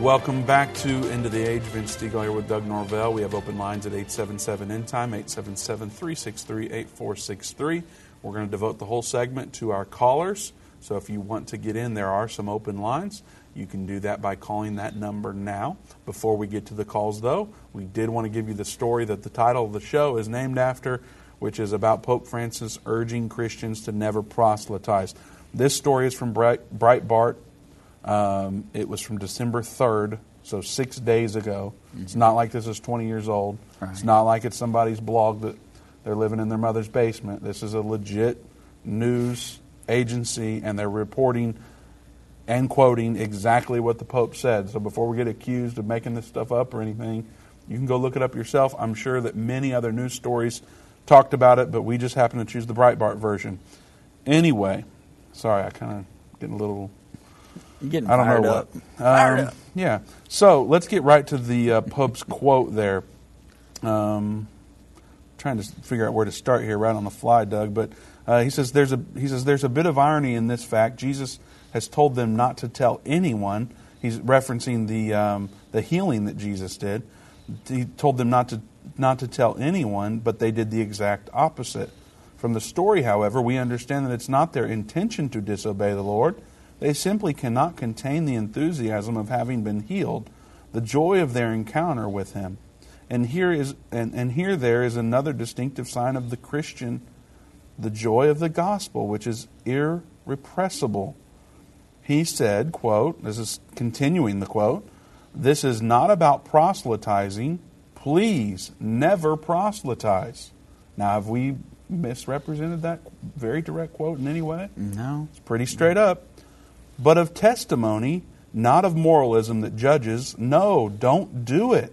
Welcome back to End of the Age. Vince Stegall here with Doug Norvell. We have open lines at 877 End Time, 877 363 8463. We're going to devote the whole segment to our callers. So if you want to get in, there are some open lines. You can do that by calling that number now. Before we get to the calls, though, we did want to give you the story that the title of the show is named after, which is about Pope Francis urging Christians to never proselytize. This story is from Breitbart. Um, it was from December 3rd, so six days ago. Mm-hmm. It's not like this is 20 years old. Right. It's not like it's somebody's blog that they're living in their mother's basement. This is a legit news agency, and they're reporting and quoting exactly what the Pope said. So before we get accused of making this stuff up or anything, you can go look it up yourself. I'm sure that many other news stories talked about it, but we just happen to choose the Breitbart version. Anyway, sorry, I kind of getting a little. You're getting I don't know what. Um, yeah. So let's get right to the uh, Pope's quote there. Um, trying to figure out where to start here, right on the fly, Doug. But uh, he says there's a he says there's a bit of irony in this fact. Jesus has told them not to tell anyone. He's referencing the um, the healing that Jesus did. He told them not to not to tell anyone, but they did the exact opposite. From the story, however, we understand that it's not their intention to disobey the Lord. They simply cannot contain the enthusiasm of having been healed, the joy of their encounter with Him. And here is and, and here there is another distinctive sign of the Christian, the joy of the gospel, which is irrepressible he said, quote, this is continuing the quote, this is not about proselytizing. Please never proselytize. Now, have we misrepresented that very direct quote in any way? No. It's pretty straight up. But of testimony, not of moralism that judges. No, don't do it.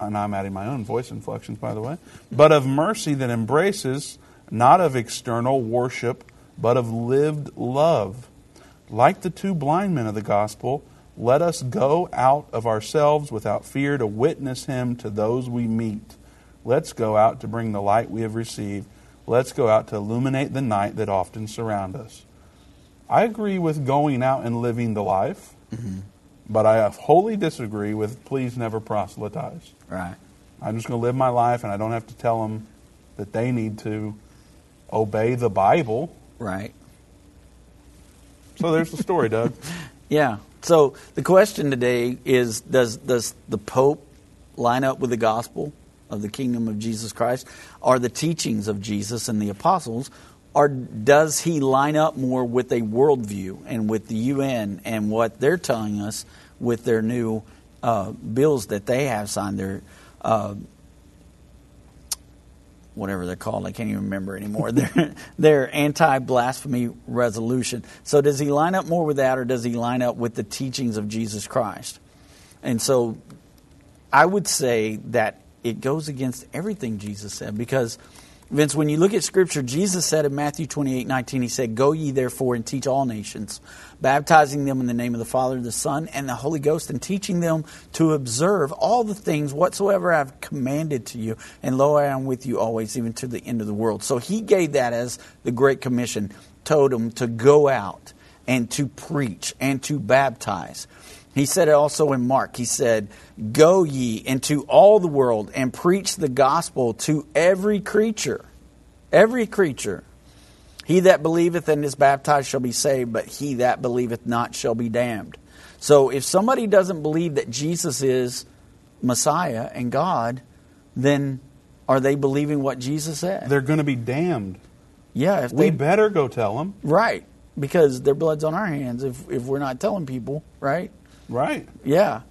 And I'm adding my own voice inflections, by the way. But of mercy that embraces, not of external worship, but of lived love. Like the two blind men of the gospel, let us go out of ourselves without fear to witness him to those we meet. Let's go out to bring the light we have received. Let's go out to illuminate the night that often surrounds us. I agree with going out and living the life, mm-hmm. but I wholly disagree with please never proselytize. Right. I'm just going to live my life, and I don't have to tell them that they need to obey the Bible. Right. So there's the story, Doug. (laughs) yeah. So the question today is does does the Pope line up with the gospel of the kingdom of Jesus Christ? Are the teachings of Jesus and the apostles or does he line up more with a worldview and with the UN and what they're telling us with their new uh, bills that they have signed, their uh, whatever they're called. I can't even remember anymore. (laughs) their their anti blasphemy resolution. So does he line up more with that, or does he line up with the teachings of Jesus Christ? And so, I would say that it goes against everything Jesus said because Vince, when you look at Scripture, Jesus said in Matthew 28 19, He said, Go ye therefore and teach all nations, baptizing them in the name of the Father, the Son, and the Holy Ghost, and teaching them to observe all the things whatsoever I have commanded to you. And lo, I am with you always, even to the end of the world. So He gave that as the Great Commission, told them to go out and to preach and to baptize. He said it also in Mark. He said, Go ye into all the world and preach the gospel to every creature. Every creature. He that believeth and is baptized shall be saved, but he that believeth not shall be damned. So if somebody doesn't believe that Jesus is Messiah and God, then are they believing what Jesus said? They're going to be damned. Yeah, if we better go tell them. Right, because their blood's on our hands if if we're not telling people, right? Right. Yeah.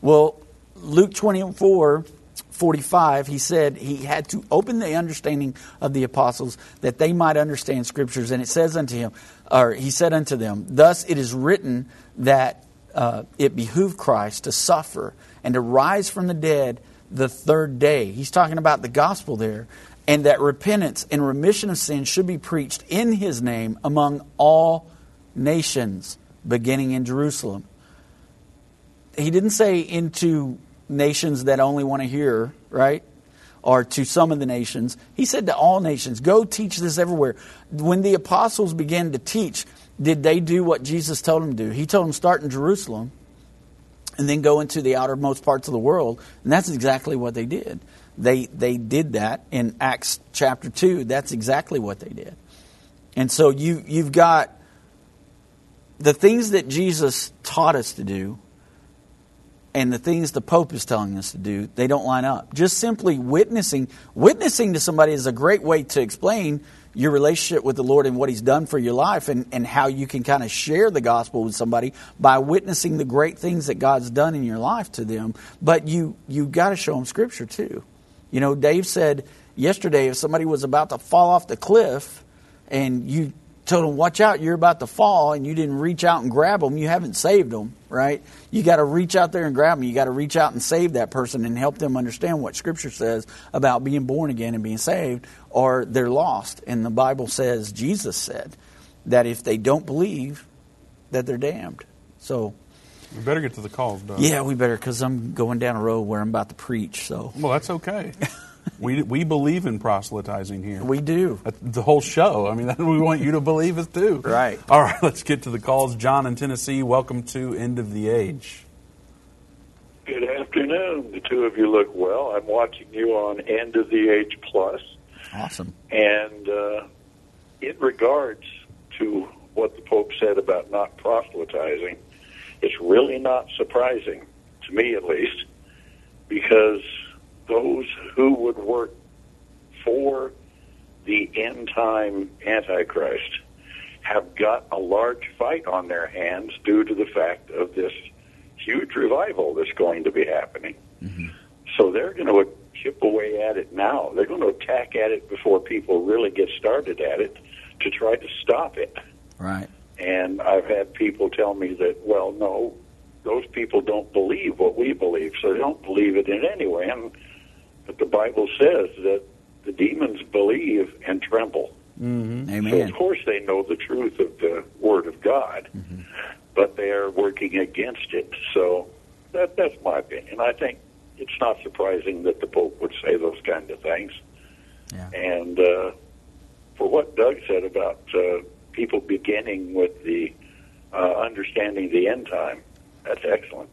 Well, Luke 24, 45, he said he had to open the understanding of the apostles that they might understand scriptures. And it says unto him, or he said unto them, Thus it is written that uh, it behooved Christ to suffer and to rise from the dead the third day. He's talking about the gospel there. And that repentance and remission of sins should be preached in his name among all nations, beginning in Jerusalem he didn't say into nations that only want to hear, right? Or to some of the nations. He said to all nations, go teach this everywhere. When the apostles began to teach, did they do what Jesus told them to do? He told them start in Jerusalem and then go into the outermost parts of the world. And that's exactly what they did. They, they did that in Acts chapter 2. That's exactly what they did. And so you, you've got the things that Jesus taught us to do and the things the Pope is telling us to do, they don't line up. Just simply witnessing, witnessing to somebody is a great way to explain your relationship with the Lord and what He's done for your life and, and how you can kind of share the gospel with somebody by witnessing the great things that God's done in your life to them. But you you got to show them Scripture too. You know, Dave said yesterday if somebody was about to fall off the cliff and you told them, watch out, you're about to fall, and you didn't reach out and grab them, you haven't saved them, right? You got to reach out there and grab them. You got to reach out and save that person and help them understand what Scripture says about being born again and being saved, or they're lost. And the Bible says, Jesus said, that if they don't believe, that they're damned. So. We better get to the calls, Doug. Yeah, we better, because I'm going down a road where I'm about to preach. So. Well, that's okay. (laughs) we we believe in proselytizing here. We do. The whole show. I mean, (laughs) we want you to believe it too. Right. All right, let's get to the calls. John in Tennessee, welcome to End of the Age. Good afternoon. The two of you look well. I'm watching you on End of the Age Plus. Awesome. And uh, in regards to what the Pope said about not proselytizing, it's really not surprising, to me at least, because those who would work for the end time Antichrist have got a large fight on their hands due to the fact of this huge revival that's going to be happening. Mm-hmm. So they're going to chip away at it now. They're going to attack at it before people really get started at it to try to stop it. Right. And I've had people tell me that, well, no, those people don't believe what we believe, so they don't believe it in any way. And but the Bible says that the demons believe and tremble. Mm-hmm. Amen. So of course they know the truth of the Word of God, mm-hmm. but they are working against it. So that that's my opinion. I think it's not surprising that the Pope would say those kind of things. Yeah. And uh, for what Doug said about uh, people beginning with the uh, understanding the end time, that's excellent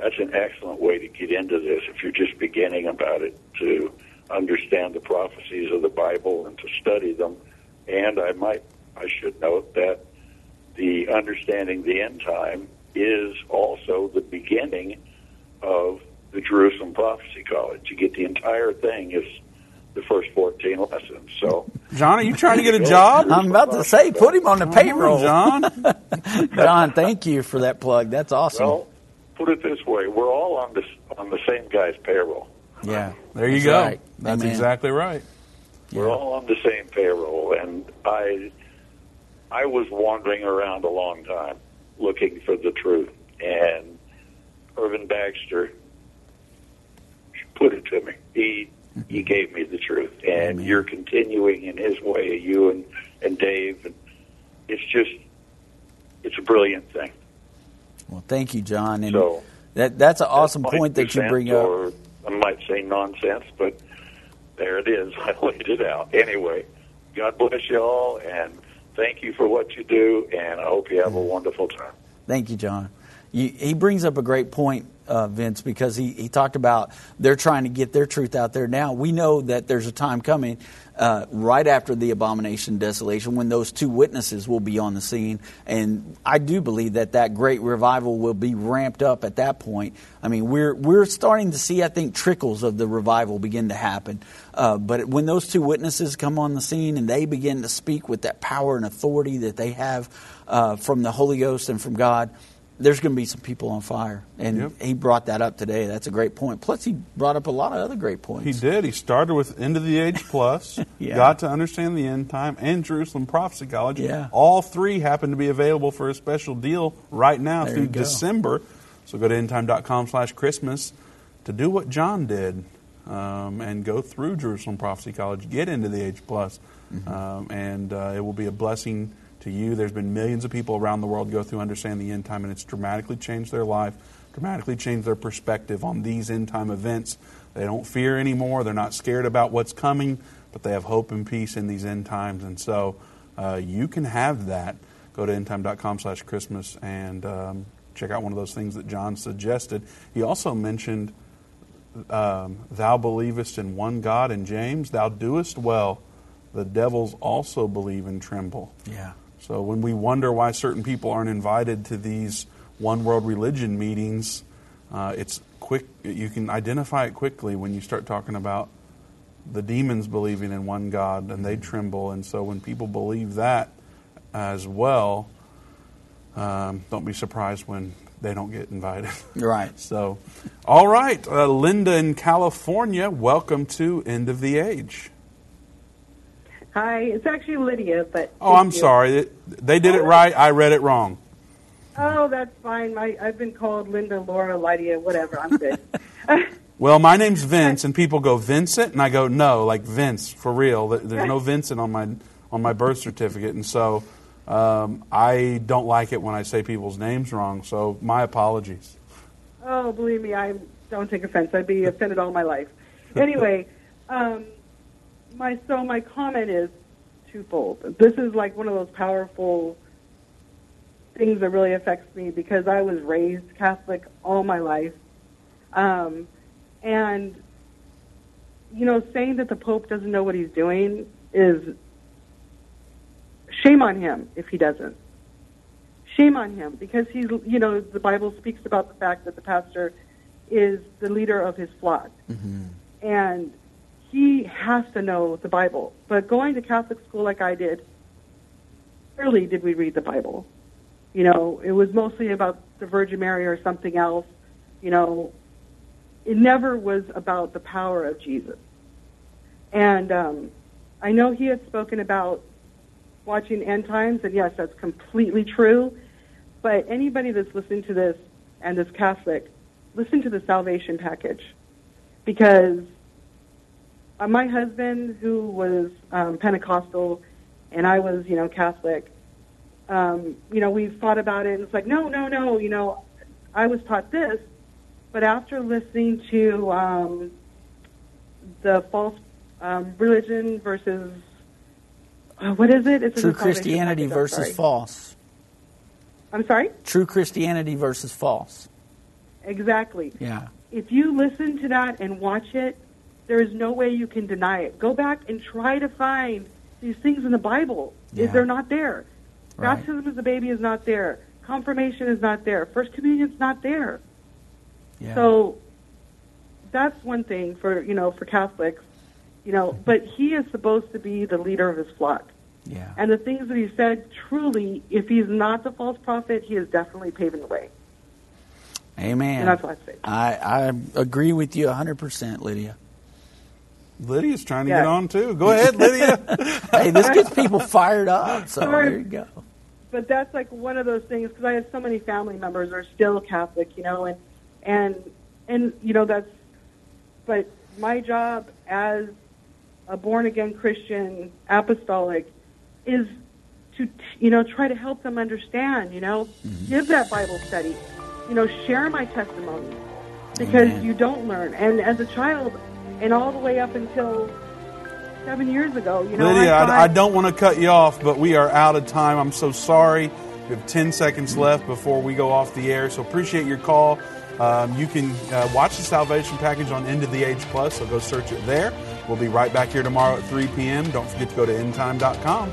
that's an excellent way to get into this if you're just beginning about it to understand the prophecies of the Bible and to study them. And I might, I should note that the understanding the end time is also the beginning of the Jerusalem Prophecy College. You get the entire thing is the first 14 lessons. So, John, are you trying to get a job? I'm about to say, put him on the payroll, John. (laughs) John, thank you for that plug. That's awesome. Well, put it this way: we're all on the on the same guy's payroll. Yeah, there you That's go. Right. That's Amen. exactly right. We're Yeah. all on the same payroll, and I I was wandering around a long time looking for the truth, and Irvin Baxter put it to me. He he mm-hmm. gave me the truth, and Amen. you're continuing in his way, you and and Dave, and it's just it's a brilliant thing. Well, thank you, John. And So that that's an awesome That's point that you bring up. I might say nonsense, but there it is. (laughs) I laid it out. Anyway, God bless you all, and thank you for what you do, and I hope you have a mm. wonderful time. Thank you, John. He brings up a great point, uh, Vince, because he, he talked about they're trying to get their truth out there now. We know that there's a time coming uh, right after the abomination desolation when those two witnesses will be on the scene. And I do believe that that great revival will be ramped up at that point. I mean, we're, we're starting to see, I think, trickles of the revival begin to happen. Uh, but when those two witnesses come on the scene and they begin to speak with that power and authority that they have uh, from the Holy Ghost and from God, there's going to be some people on fire. And Yep. he brought that up today. That's a great point. Plus, he brought up a lot of other great points. He did. He started with End of the Age Plus, (laughs) Yeah. got to understand the end time, and Jerusalem Prophecy College. Yeah. All three happen to be available for a special deal right now There through. December. So go to endtime.com slash Christmas to do what John did um, and go through Jerusalem Prophecy College, get into the Age Plus, Mm-hmm. um, and uh, it will be a blessing to you. There's been millions of people around the world go through Understand the End Time, and it's dramatically changed their life, dramatically changed their perspective on these end time events. They don't fear anymore. They're not scared about what's coming, but they have hope and peace in these end times. And so uh, you can have that. Go to endtime.com slash Christmas and um, check out one of those things that John suggested. He also mentioned, um, Thou believest in one God in James, thou doest well. The devils also believe and tremble. yeah. So when we wonder why certain people aren't invited to these one world religion meetings, uh, it's quick. You can identify it quickly when you start talking about the demons believing in one God and they tremble. And so when people believe that as well, um, don't be surprised when they don't get invited. (laughs) Right. So, all right, uh, Linda in California, welcome to End of the Age. Hi, it's actually Lydia, but. Oh, I'm you. sorry. It- They did it right. I read it wrong. Oh, that's fine. My, I've been called Linda, Laura, Lydia, whatever. I'm good. (laughs) Well, my name's Vince, and people go Vincent, and I go no, like Vince for real. There's no Vincent on my on my birth certificate, and so um, I don't like it when I say people's names wrong. So my apologies. oh, believe me, I don't take offense. I'd be offended all my life. Anyway, (laughs) um, my so my comment is twofold. This is like one of those powerful things that really affects me because I was raised Catholic all my life, um, and you know, saying that the Pope doesn't know what he's doing is shame on him if he doesn't. Shame on him because he's, you know, the Bible speaks about the fact that the pastor is the leader of his flock. And he has to know the Bible. But going to Catholic school like I did, rarely did we read the Bible. You know, it was mostly about the Virgin Mary or something else. You know, it never was about the power of Jesus. And um, I know he had spoken about watching End Times, and yes, that's completely true. But anybody that's listening to this and is Catholic, listen to the salvation package. Because uh, my husband, who was um, Pentecostal, and I was, you know, Catholic, um, you know, we thought about it, and it's like, no, no, no, you know, I was taught this, but after listening to um, the false um, religion versus uh, what is it? It's True Christianity versus sorry. false. I'm sorry. True Christianity versus false. Exactly. Yeah. If you listen to that and watch it, there is no way you can deny it. Go back and try to find these things in the Bible. Yeah. If they're not there, Right. baptism as a baby is not there. Confirmation is not there. First communion is not there. Yeah. So that's one thing for you know for Catholics, you know. (laughs) But he is supposed to be the leader of his flock. Yeah. And the things that he said, truly, if he's not the false prophet, he is definitely paving the way. Amen. And that's what I say. I, I agree with you 100%, Lydia. Lydia's trying to Yeah. get on too. Go ahead, Lydia. (laughs) hey, this gets people fired up. So there you go. but that's like one of those things because I have so many family members who are still Catholic, you know, and and and you know that's. But my job as a born again Christian apostolic is to you know try to help them understand, you know, mm-hmm. give that Bible study, you know, share my testimony because Amen. you don't learn. And as a child, and all the way up until seven years ago, you know, Lydia, I, I, I don't want to cut you off, but we are out of time. I'm so sorry. We have 10 seconds left before we go off the air, so appreciate your call. Um, you can uh, watch the Salvation Package on End of the Age Plus, so go search it there. We'll be right back here tomorrow at 3 p.m. Don't forget to go to endtime.com.